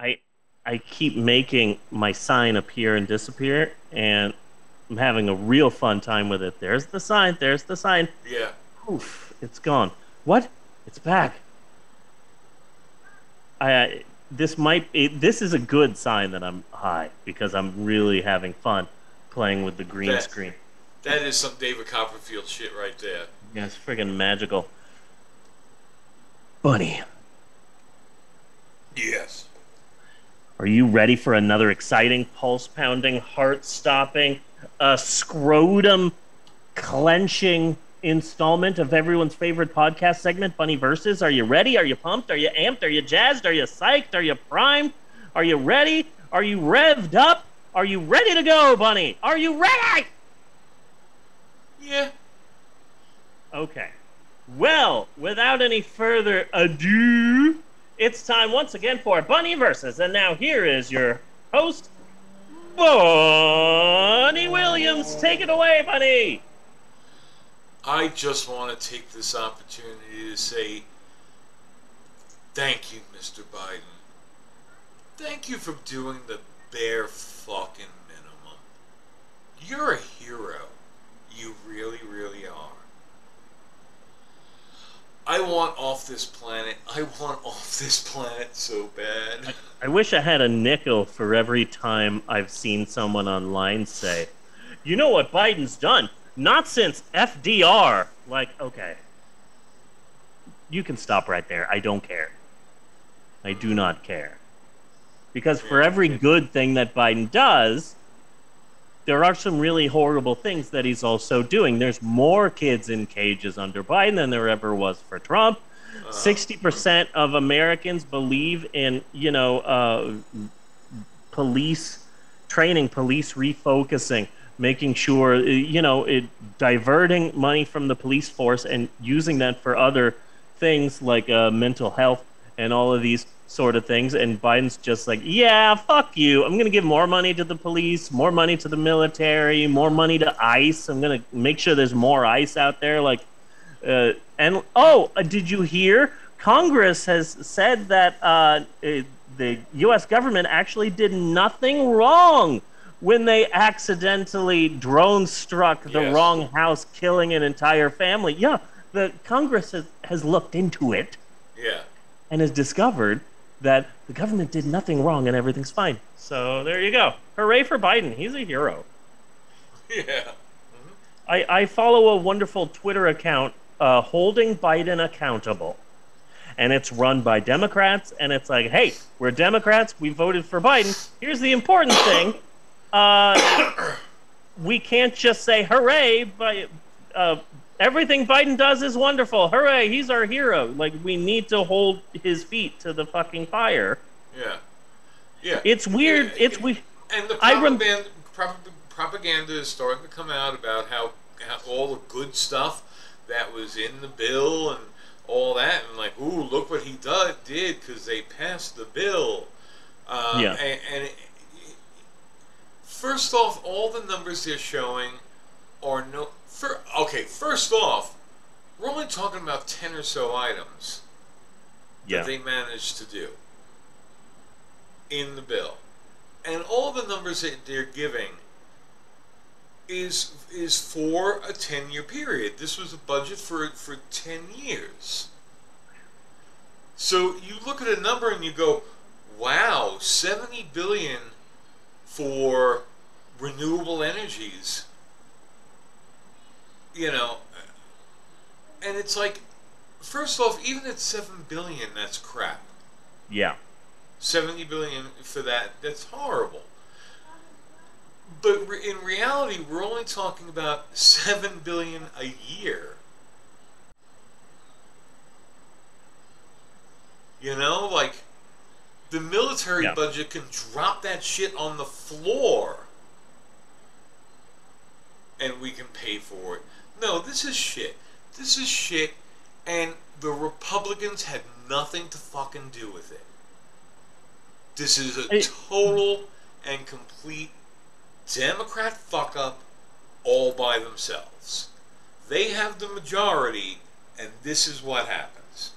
I I keep making my sign appear and disappear, and I'm having a real fun time with it. There's the sign. There's the sign. Yeah. Oof, it's gone. What? It's back. I this might it, this is a good sign that I'm high because I'm really having fun playing with the green That- screen. That is some David Copperfield shit right there. Yeah, it's friggin' magical. Bunny, Yes. Are you ready for another exciting, pulse pounding, heart stopping, uh, scrotum clenching installment of everyone's favorite podcast segment, Bunny Versus? Are you ready? Are you pumped? Are you amped? Are you jazzed? Are you psyched? Are you primed? Are you ready? Are you revved up? Are you ready to go, Bunny? Are you ready? Yeah. Okay. Well, without any further ado, it's time once again for Bunny Versus. And now here is your host, Bunny Williams. Take it away, Bunny. I just want to take this opportunity to say thank you, Mr. Biden. Thank you for doing the bare fucking minimum. You're a hero. You really, really are. I want off this planet. I want off this planet so bad. I wish I had a nickel for every time I've seen someone online say, you know what Biden's done? Not since FDR. Like, okay. You can stop right there. I don't care. I do not care. Because for every good thing that Biden does, there are some really horrible things that he's also doing. There's more kids in cages under Biden than there ever was for Trump. Sixty percent of Americans believe in you know uh, police training, police refocusing, making sure uh, you know it diverting money from the police force and using that for other things like uh, mental health and all of these sort of things. And Biden's just like, yeah, fuck you. I'm gonna give more money to the police, more money to the military, more money to ICE. I'm gonna make sure there's more ICE out there. Like, uh, and oh, uh, did you hear? Congress has said that uh, uh, the U.S. government actually did nothing wrong when they accidentally drone struck the Yes. wrong house, killing an entire family. Yeah, the Congress has, has looked into it Yeah. and has discovered that the government did nothing wrong and everything's fine. So there you go. Hooray for Biden. He's a hero. Yeah. I, I follow a wonderful Twitter account uh, holding Biden accountable. And it's run by Democrats, and it's like, hey, we're Democrats, we voted for Biden. Here's the important thing uh, we can't just say hooray, but uh, everything Biden does is wonderful. Hooray, he's our hero. Like, we need to hold his feet to the fucking fire. Yeah. Yeah. It's weird. Yeah, It's we. And the I rem- propaganda, prop- propaganda is starting to come out about how, how all the good stuff that was in the bill and all that, and like, ooh, look what he do- did because they passed the bill. Um, Yeah. And, and it, first off, all the numbers they're showing are no. For, okay, first off, we're only talking about ten or so items Yeah. that they managed to do in the bill. And all the numbers that they're giving is is for a 10 year period. This was a budget for for 10 years. So you look at a number and you go, "Wow, 70 billion for renewable energies." You know, and it's like first off, even at 7 billion, that's crap. Yeah. 70 billion for that that's horrible but re- in reality we're only talking about 7 billion a year you know like the military Yeah. budget can drop that shit on the floor and we can pay for it no this is shit this is shit and the republicans had nothing to fucking do with it this is a total and complete Democrat fuck up all by themselves. They have the majority, and this is what happens.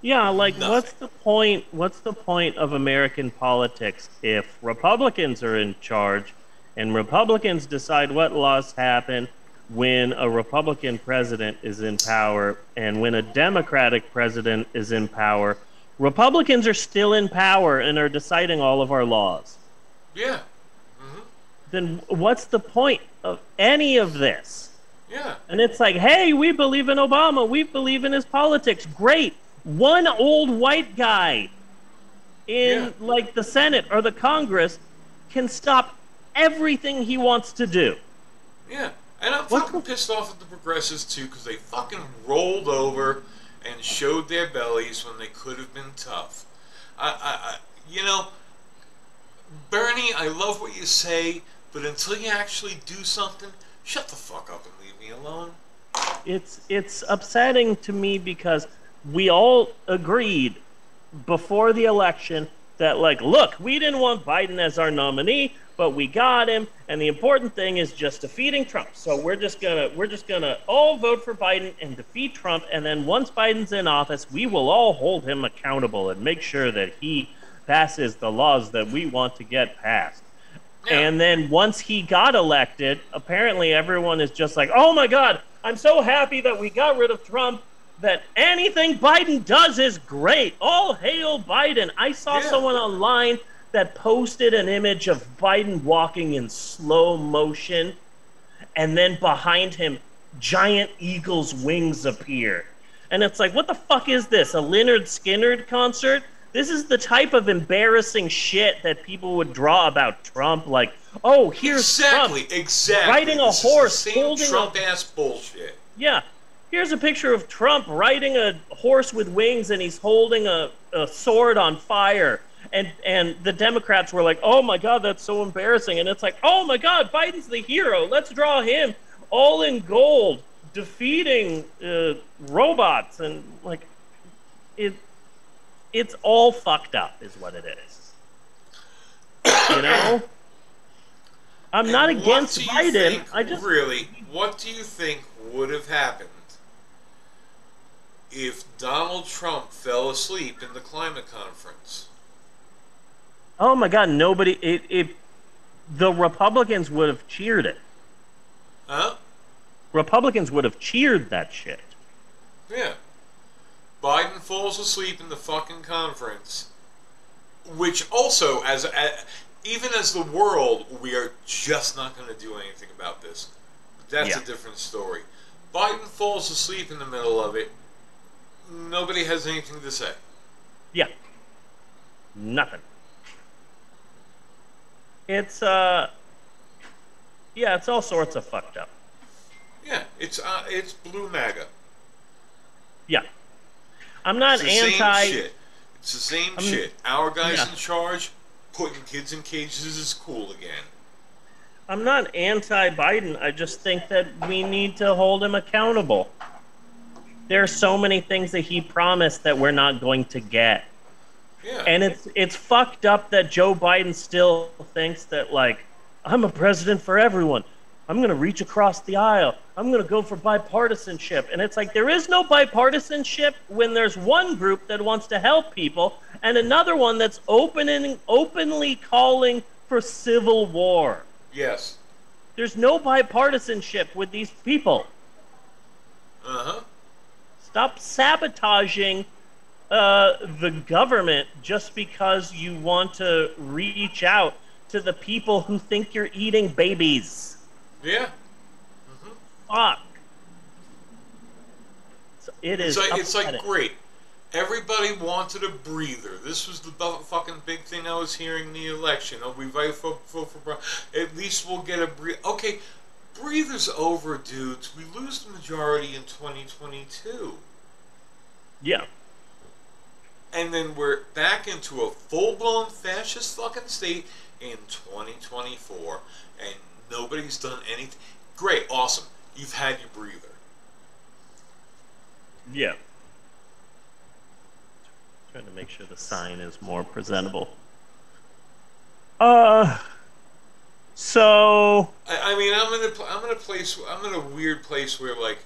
Yeah, like Nothing. what's the point? What's the point of American politics if Republicans are in charge and Republicans decide what laws happen when a Republican president is in power and when a Democratic president is in power? Republicans are still in power and are deciding all of our laws. Yeah. Mm-hmm. Then what's the point of any of this? Yeah. And it's like, hey, we believe in Obama. We believe in his politics. Great. One old white guy in Yeah. like the Senate or the Congress can stop everything he wants to do. Yeah. And I'm What fucking pissed off at the progressives too because they fucking rolled over and showed their bellies when they could have been tough. I, I, I you know, Bernie, I love what you say, but until you actually do something, shut the fuck up and leave me alone. It's it's upsetting to me because we all agreed before the election that like, look, we didn't want Biden as our nominee, but we got him, and the important thing is just defeating Trump. So we're just gonna we're just gonna all vote for Biden and defeat Trump, and then once Biden's in office, we will all hold him accountable and make sure that he passes the laws that we want to get passed. Yeah. And then once he got elected, apparently everyone is just like, oh my God, I'm so happy that we got rid of Trump, that anything Biden does is great. All hail Biden. I saw Yeah. someone online that posted an image of Biden walking in slow motion, and then behind him, giant eagle's wings appear. And it's like, what the fuck is this? A Lynyrd Skynyrd concert? This is the type of embarrassing shit that people would draw about Trump. Like, oh, here's exactly, Trump. exactly. riding a This horse, same holding a- Trump ass bullshit. Yeah. Here's a picture of Trump riding a horse with wings and he's holding a, a sword on fire. And and the Democrats were like, "Oh my god, that's so embarrassing." And it's like, "Oh my god, Biden's the hero. Let's draw him all in gold defeating uh, robots and like it it's all fucked up is what it is. You know? I'm not And what against Biden. think- I just really. What do you think would have happened if Donald Trump fell asleep in the climate conference? Oh my God! Nobody. It, it. The Republicans would have cheered it. Huh? Republicans would have cheered that shit. Yeah. Biden falls asleep in the fucking conference, which also, as, as even as the world, we are just not going to do anything about this. That's Yeah. a different story. Biden falls asleep in the middle of it. Nobody has anything to say. Yeah. Nothing. It's uh. Yeah, it's all sorts of fucked up. Yeah, it's uh, it's blue MAGA. Yeah. I'm not anti. shit. It's the same I'm- shit. Our guys Yeah. in charge putting kids in cages is cool again. I'm not anti Biden. I just think that we need to hold him accountable. There are so many things that he promised that we're not going to get. Yeah. And it's it's fucked up that Joe Biden still thinks that like I'm a president for everyone. I'm going to reach across the aisle. I'm going to go for bipartisanship. And it's like there is no bipartisanship when there's one group that wants to help people and another one that's opening openly calling for civil war. yes. There's no bipartisanship with these people. Uh huh. Stop sabotaging uh, the government just because you want to reach out to the people who think you're eating babies. Yeah. Fuck. So it is. It's like it's like great. Everybody wanted a breather. This was the fucking big thing I was hearing in the election. Oh, we vote for, for Brown. At least we'll get a breather. Okay, breather's over, dudes. We lose the majority in 2022. Yeah. And then we're back into a full blown fascist fucking state in 2024. And nobody's done anything. Great, awesome. You've had your breather. Yeah. Trying to make sure the sign is more presentable. Uh. So. I, I mean, I'm in a I'm in a place I'm in a weird place where like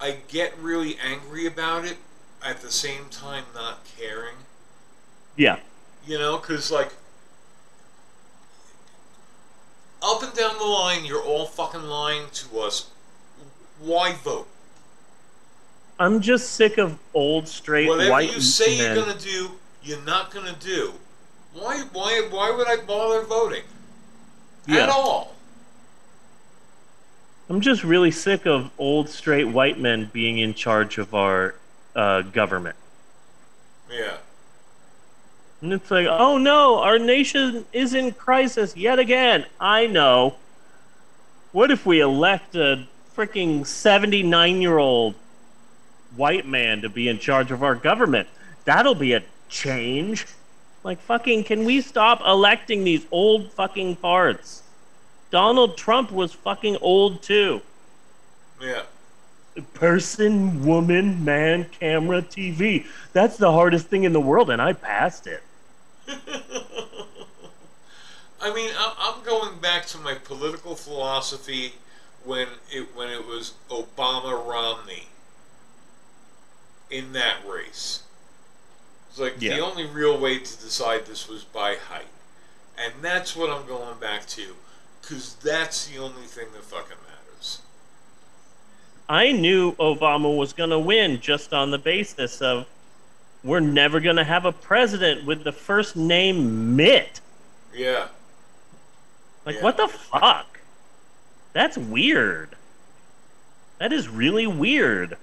I get really angry about it, at the same time not caring. Yeah. You know, because like up and down the line, you're all fucking lying to us. Why vote? I'm just sick of old straight Whatever white men. Whatever you say men. you're gonna do, you're not gonna do. Why? Why? Why would I bother voting Yeah. at all? I'm just really sick of old straight white men being in charge of our uh, government. Yeah. And it's like, oh no, our nation is in crisis yet again. I know. What if we elect a freaking 79 year old white man to be in charge of our government? That'll be a change. Like, fucking, can we stop electing these old fucking farts? Donald Trump was fucking old too. Yeah. Person, woman, man, camera, TV. That's the hardest thing in the world, and I passed it. I mean, I- I'm going back to my political philosophy when it when it was Obama Romney in that race. It's like Yeah. the only real way to decide this was by height, and that's what I'm going back to, because that's the only thing that fucking matters. I knew Obama was going to win just on the basis of we're never going to have a president with the first name Mitt. Yeah. Like, Yeah. what the fuck? That's weird. That is really weird.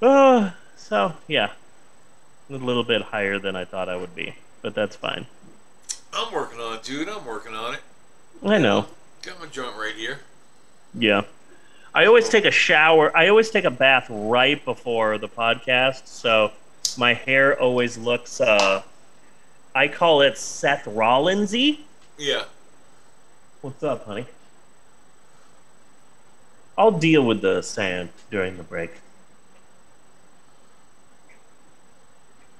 Uh, so, yeah. A little bit higher than I thought I would be, but that's fine. I'm working on it, dude. I'm working on it. I know. Got my joint right here. Yeah. I always take a shower. I always take a bath right before the podcast, so my hair always looks uh I call it Seth Rollinsy. Yeah. What's up, honey? I'll deal with the sand during the break.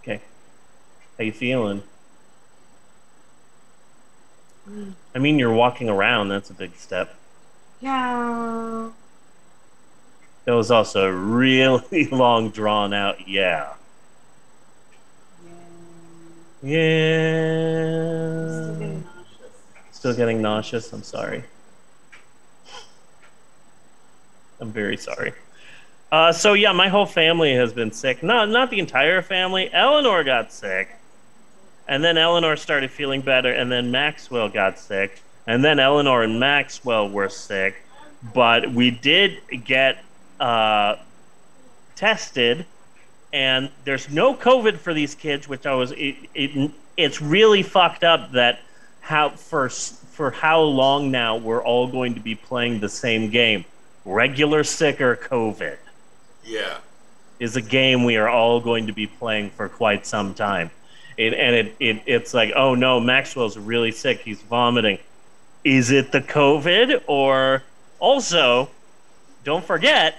Okay. How you feeling? I mean, you're walking around. That's a big step. Yeah. That was also a really long, drawn out yeah. Yeah. Still getting nauseous. Still getting nauseous. I'm sorry. I'm very sorry. Uh, so yeah, my whole family has been sick. Not not the entire family. Eleanor got sick, and then Eleanor started feeling better, and then Maxwell got sick, and then Eleanor and Maxwell were sick. But we did get uh, tested, and there's no COVID for these kids, which I was. It, it, it's really fucked up that how for for how long now we're all going to be playing the same game. Regular sick or COVID Yeah. is a game we are all going to be playing for quite some time. It, and it, it it's like, oh no, Maxwell's really sick. He's vomiting. Is it the COVID or also? Don't forget,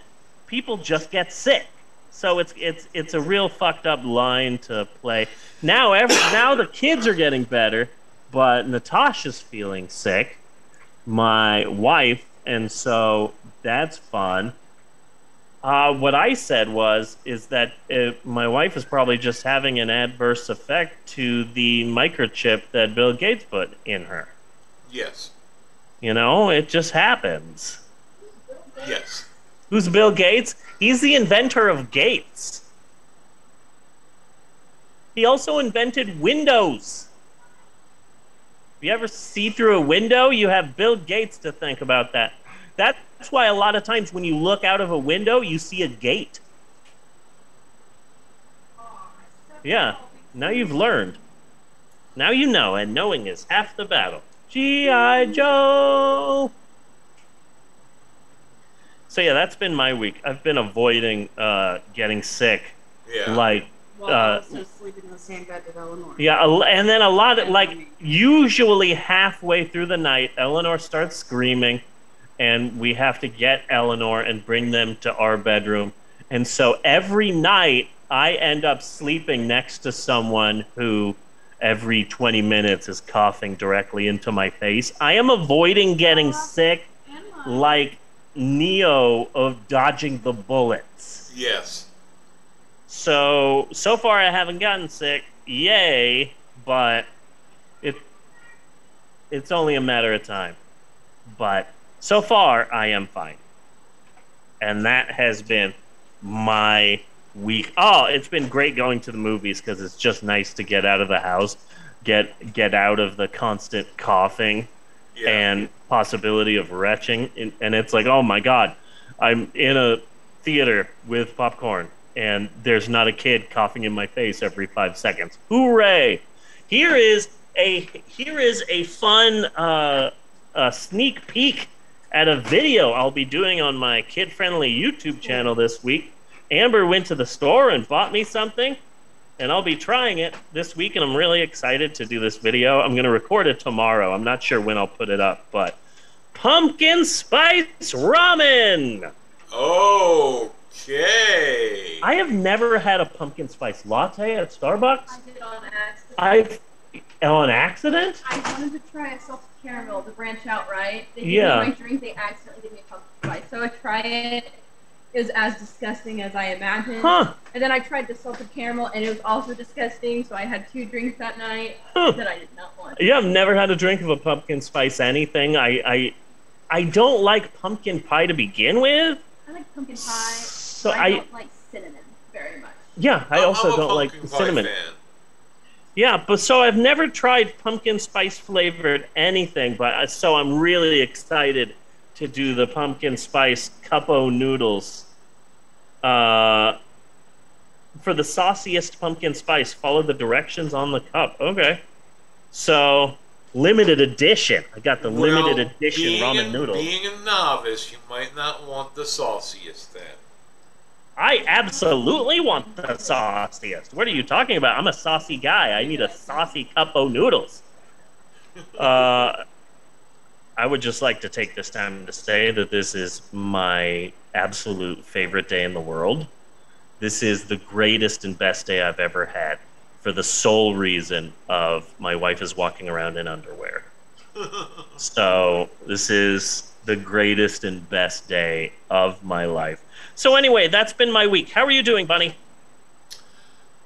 people just get sick. So it's it's it's a real fucked up line to play. Now every, now the kids are getting better, but Natasha's feeling sick. My wife, and so that's fun. Uh, what I said was is that uh my wife is probably just having an adverse effect to the microchip that Bill Gates put in her. Yes. You know, it just happens. Yes. Who's Bill Gates? He's the inventor of Gates. He also invented Windows. If you ever see through a window, you have Bill Gates to think about that. That's why a lot of times when you look out of a window, you see a gate. Yeah, now you've learned. Now you know, and knowing is half the battle. G.I. Joe! So yeah, that's been my week. I've been avoiding uh, getting sick. Yeah. Like, While Uh, also sleeping in the same bed with Eleanor. yeah, and then a lot of like usually halfway through the night, Eleanor starts screaming, and we have to get Eleanor and bring them to our bedroom. And so every night, I end up sleeping next to someone who every 20 minutes is coughing directly into my face. I am avoiding getting sick like Neo of dodging the bullets. Yes. So so far I haven't gotten sick. Yay, but it it's only a matter of time. But so far I am fine. And that has been my week. Oh, it's been great going to the movies cuz it's just nice to get out of the house, get get out of the constant coughing Yeah. and possibility of retching and, and it's like oh my god i'm in a theater with popcorn and there's not a kid coughing in my face every five seconds hooray here is a here is a fun uh, a sneak peek at a video i'll be doing on my kid friendly youtube channel this week amber went to the store and bought me something and I'll be trying it this week, and I'm really excited to do this video. I'm going to record it tomorrow. I'm not sure when I'll put it up, but pumpkin spice ramen. Okay. I have never had a pumpkin spice latte at Starbucks. I did on accident. I've on accident. I wanted to try a salted caramel to branch out, right? They gave Yeah. me my drink. They accidentally gave me a pumpkin spice, so I tried it. It was as disgusting as I imagined. Huh? And then I tried the salted caramel, and it was also disgusting. So I had two drinks that night Huh. that I did not want. Yeah, I've never had a drink of a pumpkin spice anything. I I I don't like pumpkin pie to begin with. I like pumpkin pie. So I, I don't like cinnamon very much. yeah, I I'm- also I'm a don't like pumpkin pie cinnamon. fan. Yeah, but so I've never tried pumpkin spice flavored anything, but uh, so I'm really excited to do the pumpkin spice cupo noodles. Uh, for the sauciest pumpkin spice, follow the directions on the cup. Okay. So limited edition. I got the limited edition ramen a, noodles. Being a novice, you might not want the sauciest then. I absolutely want the sauciest. What are you talking about? I'm a saucy guy. I need a saucy cup cupo noodles. Uh, I would just like to take this time to say that this is my absolute favorite day in the world. This is the greatest and best day I've ever had for the sole reason of my wife is walking around in underwear. So this is the greatest and best day of my life. So anyway, that's been my week. How are you doing, Bunny?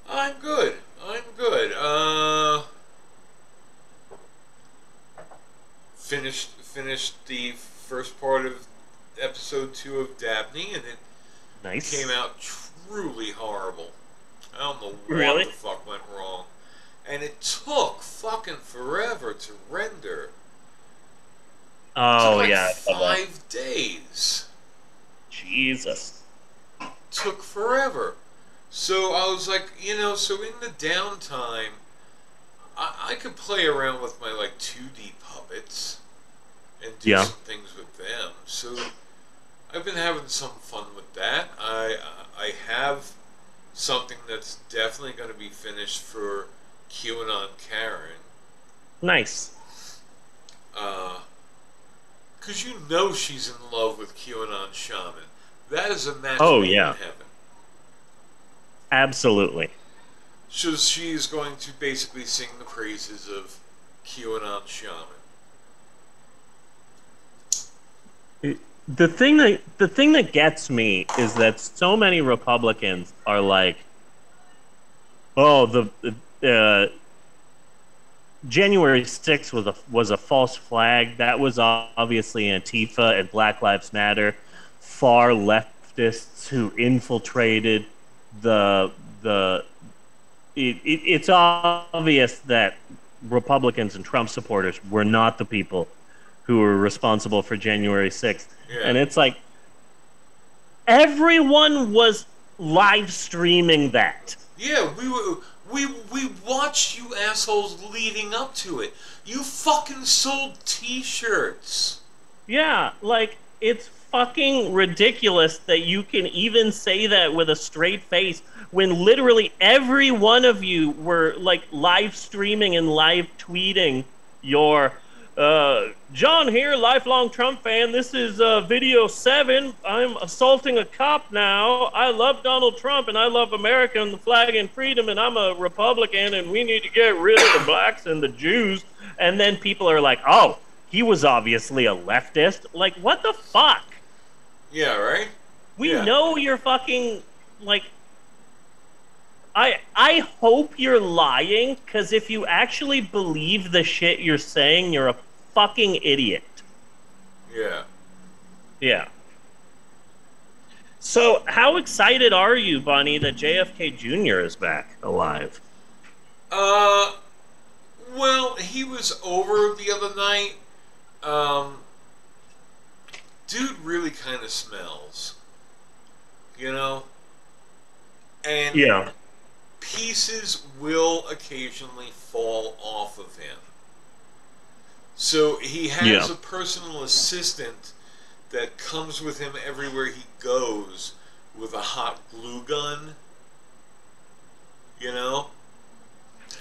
I'm good. I'm good. Uh, finished finished the first part of episode two of Dabney, and it Nice. came out truly horrible. I don't know what Really? the fuck went wrong, and it took fucking forever to render. Oh like yeah. I love that. five days. Jesus. took forever. So I was like, you know, so in the downtime, I, I could play around with my like 2D puppets and do Yeah. some things with them. So I've been having some fun with that. I uh, I have something that's definitely going to be finished for QAnon Karen. Nice. Uh, because you know she's in love with QAnon Shaman. That is a match Oh, made yeah. in heaven. Absolutely. So she's going to basically sing the praises of QAnon Shaman. The thing that the thing that gets me is that so many Republicans are like, "Oh, the uh, January 6th was a was a false flag. That was obviously Antifa and Black Lives Matter, far leftists who infiltrated the the. It, it, it's obvious that Republicans and Trump supporters were not the people who were responsible for January 6th. Yeah. And it's like everyone was live streaming that. Yeah, we were we we watched you assholes leading up to it. You fucking sold T-shirts. Yeah, like it's fucking ridiculous that you can even say that with a straight face when literally every one of you were like live streaming and live tweeting your uh, John here, lifelong Trump fan. This is uh, video seven. I'm assaulting a cop now. I love Donald Trump and I love America and the flag and freedom, and I'm a Republican, and we need to get rid of the blacks and the Jews. And then people are like, oh, he was obviously a leftist. Like, what the fuck? Yeah, right? We Yeah. know you're fucking like. I I hope you're lying, because if you actually believe the shit you're saying, you're a fucking idiot. Yeah. Yeah. So, how excited are you, Bunny, that JFK Jr. is back alive? Uh, well, he was over the other night. Um, dude really kind of smells. You know? And Yeah. Pieces will occasionally fall off of him. So he has Yeah. a personal assistant that comes with him everywhere he goes with a hot glue gun. You know?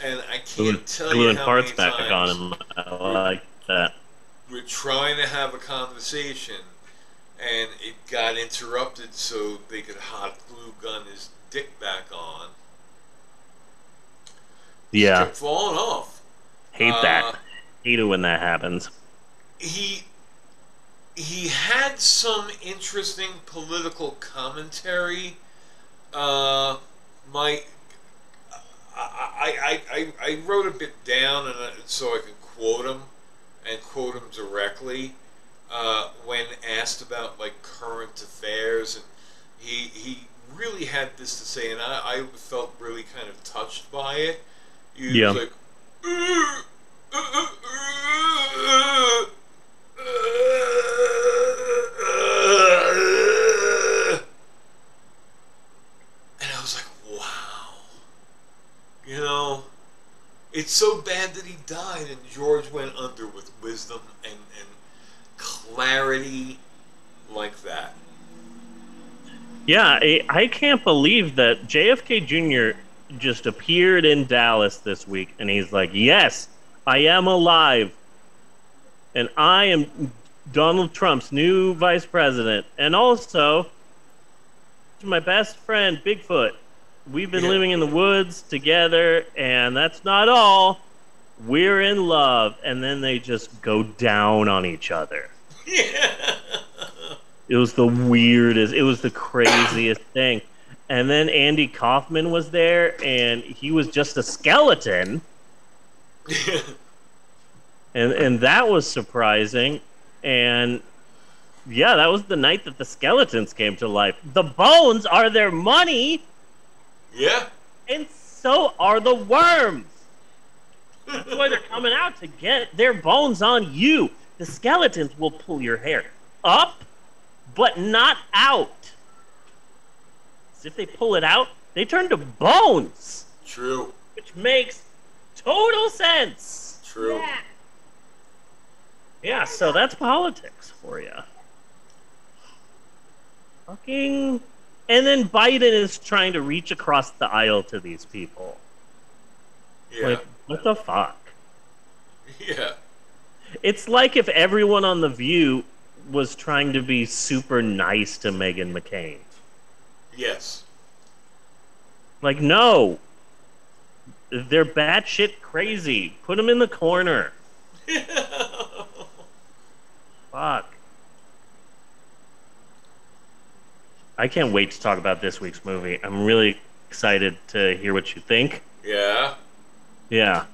And I can't Gluing, tell you gluing how parts many back times on him. I like that. we're trying to have a conversation and it got interrupted so they could hot glue gun his dick back on. Yeah. Kept falling off. Hate Uh, that. Hate it when that happens. he he had some interesting political commentary. Uh, my I, I, I, I wrote a bit down and uh, so I could quote him and quote him directly uh, when asked about like current affairs and he he really had this to say and I, I felt really kind of touched by it. He Yeah. like "Uh, uh, uh, uh, uh, and I was like, wow. You know, it's so bad that he died and George went under with wisdom and, and clarity like that. Yeah, I, I can't believe that JFK Jr. just appeared in Dallas this week and he's like, Yes, I am alive. And I am Donald Trump's new vice president. And also, to my best friend, Bigfoot. We've been living in the woods together, and that's not all. We're in love. And then they just go down on each other. Yeah. It was the weirdest. It was the craziest thing. And then Andy Kaufman was there, and he was just a skeleton, and and that was surprising. And yeah, that was the night that the skeletons came to life. The bones are their money, yeah. and so are the worms. That's why they're coming out to get their bones on you. The skeletons will pull your hair up, but not out. 'Cause if they pull it out, they turn to bones, True. which makes total sense. True. Yeah. Yeah, so that's politics for you. Fucking. And then Biden is trying to reach across the aisle to these people. Yeah. Like, what the fuck? yeah. It's like if everyone on The View was trying to be super nice to Meghan McCain. Yes. Like, no. They're batshit crazy. Put them in the corner. Fuck. I can't wait to talk about this week's movie. I'm really excited to hear what you think. yeah. Yeah,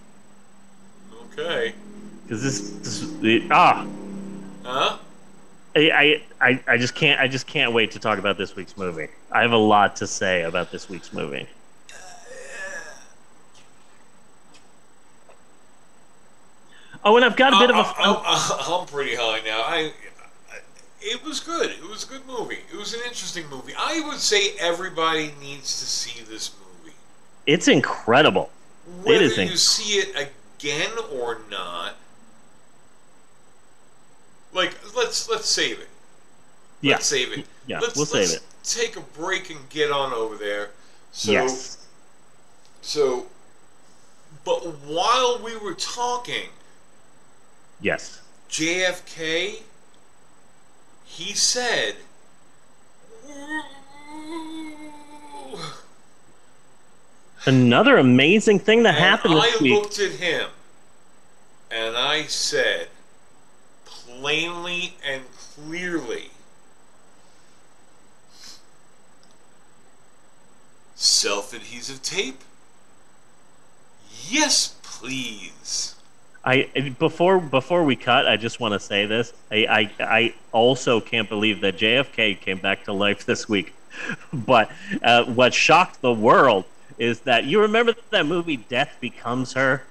Okay. because this, this it, ah, Huh? I, I, I, just can't, I just can't wait to talk about this week's movie. I have a lot to say about this week's movie. Oh, and I've got a bit of a I, fun. I, am pretty high now. I, I, it was good. It was a good movie. It was an interesting movie. I would say everybody needs to see this movie. It's incredible. Whether is you inc- see it again or not. Like let's let's save it. Yeah, Let's save it. yeah, let's, we'll let's save it. Take a break and get on over there. So yes. so but while we were talking, Yes. JFK, he said, Another amazing thing that and happened I week. looked at him and I said, plainly and clearly. Self adhesive tape? Yes, please. I before before we cut, I just want to say this. I, I, I also can't believe that JFK came back to life this week. But uh, what shocked the world is that you remember that movie Death Becomes Her?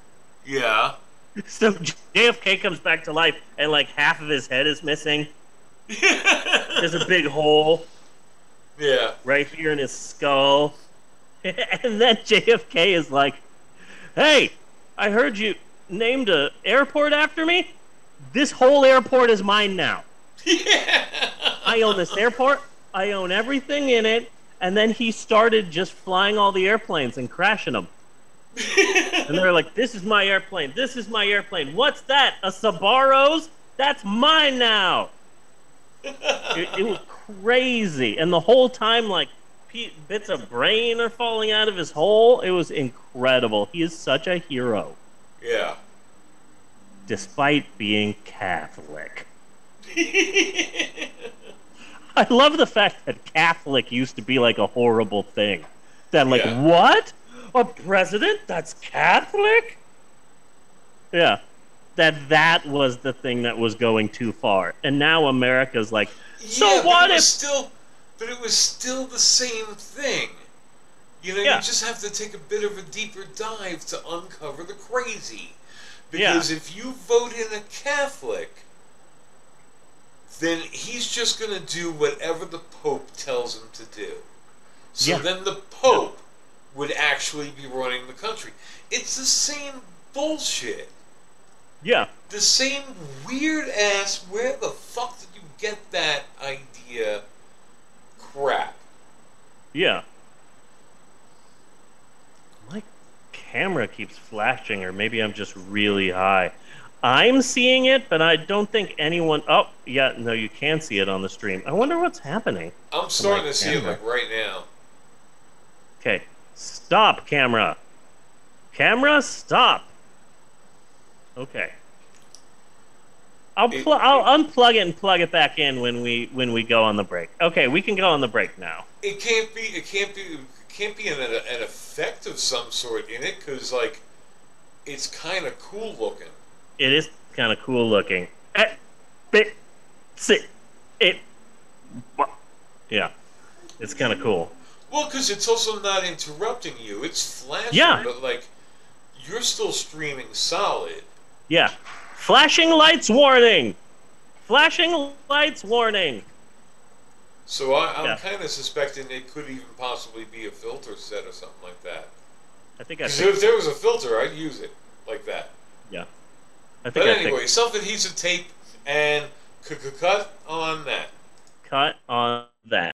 Yeah. So JFK comes back to life, and like half of his head is missing. There's a big hole Yeah. right here in his skull, and then JFK is like, "Hey, I heard you named a airport after me. This whole airport is mine now. Yeah. I own this airport. I own everything in it." And then he started just flying all the airplanes and crashing them. And they're like, "This is my airplane. This is my airplane. What's that? A Sbarro's? That's mine now." It, it was crazy, and the whole time, like pe- bits of brain are falling out of his hole. It was incredible. He is such a hero, yeah. despite being Catholic. I love the fact that Catholic used to be like a horrible thing. That like Yeah. what? A president that's Catholic? Yeah. That that was the thing that was going too far. And now America's like, so yeah, but what it was if still but it was still the same thing. You know, Yeah. you just have to take a bit of a deeper dive to uncover the crazy. Yeah. Because if you vote in a Catholic, then he's just going to do whatever the Pope tells him to do. So Yeah. then the Pope would actually be running the country. It's the same bullshit. Yeah. The same weird ass, where the fuck did you get that idea crap? Yeah. My camera keeps flashing, or maybe I'm just really high. I'm seeing it, but I don't think anyone. Oh, yeah, no, you can see it on the stream. I wonder what's happening. I'm starting to see it like right now. Okay, stop, camera. Camera, stop. Okay. I'll pl- I'll unplug it and plug it back in when we when we go on the break. Okay, we can go on the break now. It can't be. It can't be. It can't be an, an effect of some sort in it because like, it's kind of cool looking. It is kind of cool looking. Eh, it. Yeah, it's kind of cool. Well, because it's also not interrupting you. It's flashing, Yeah. but like, you're still streaming solid. Yeah, flashing lights warning. Flashing lights warning. So I, I'm Yeah. kind of suspecting it could even possibly be a filter set or something like that. I think I. 'Cause Think, if there was a filter, I'd use it like that. yeah. I think But I anyway, self-adhesive tape and cut on that. cut on that.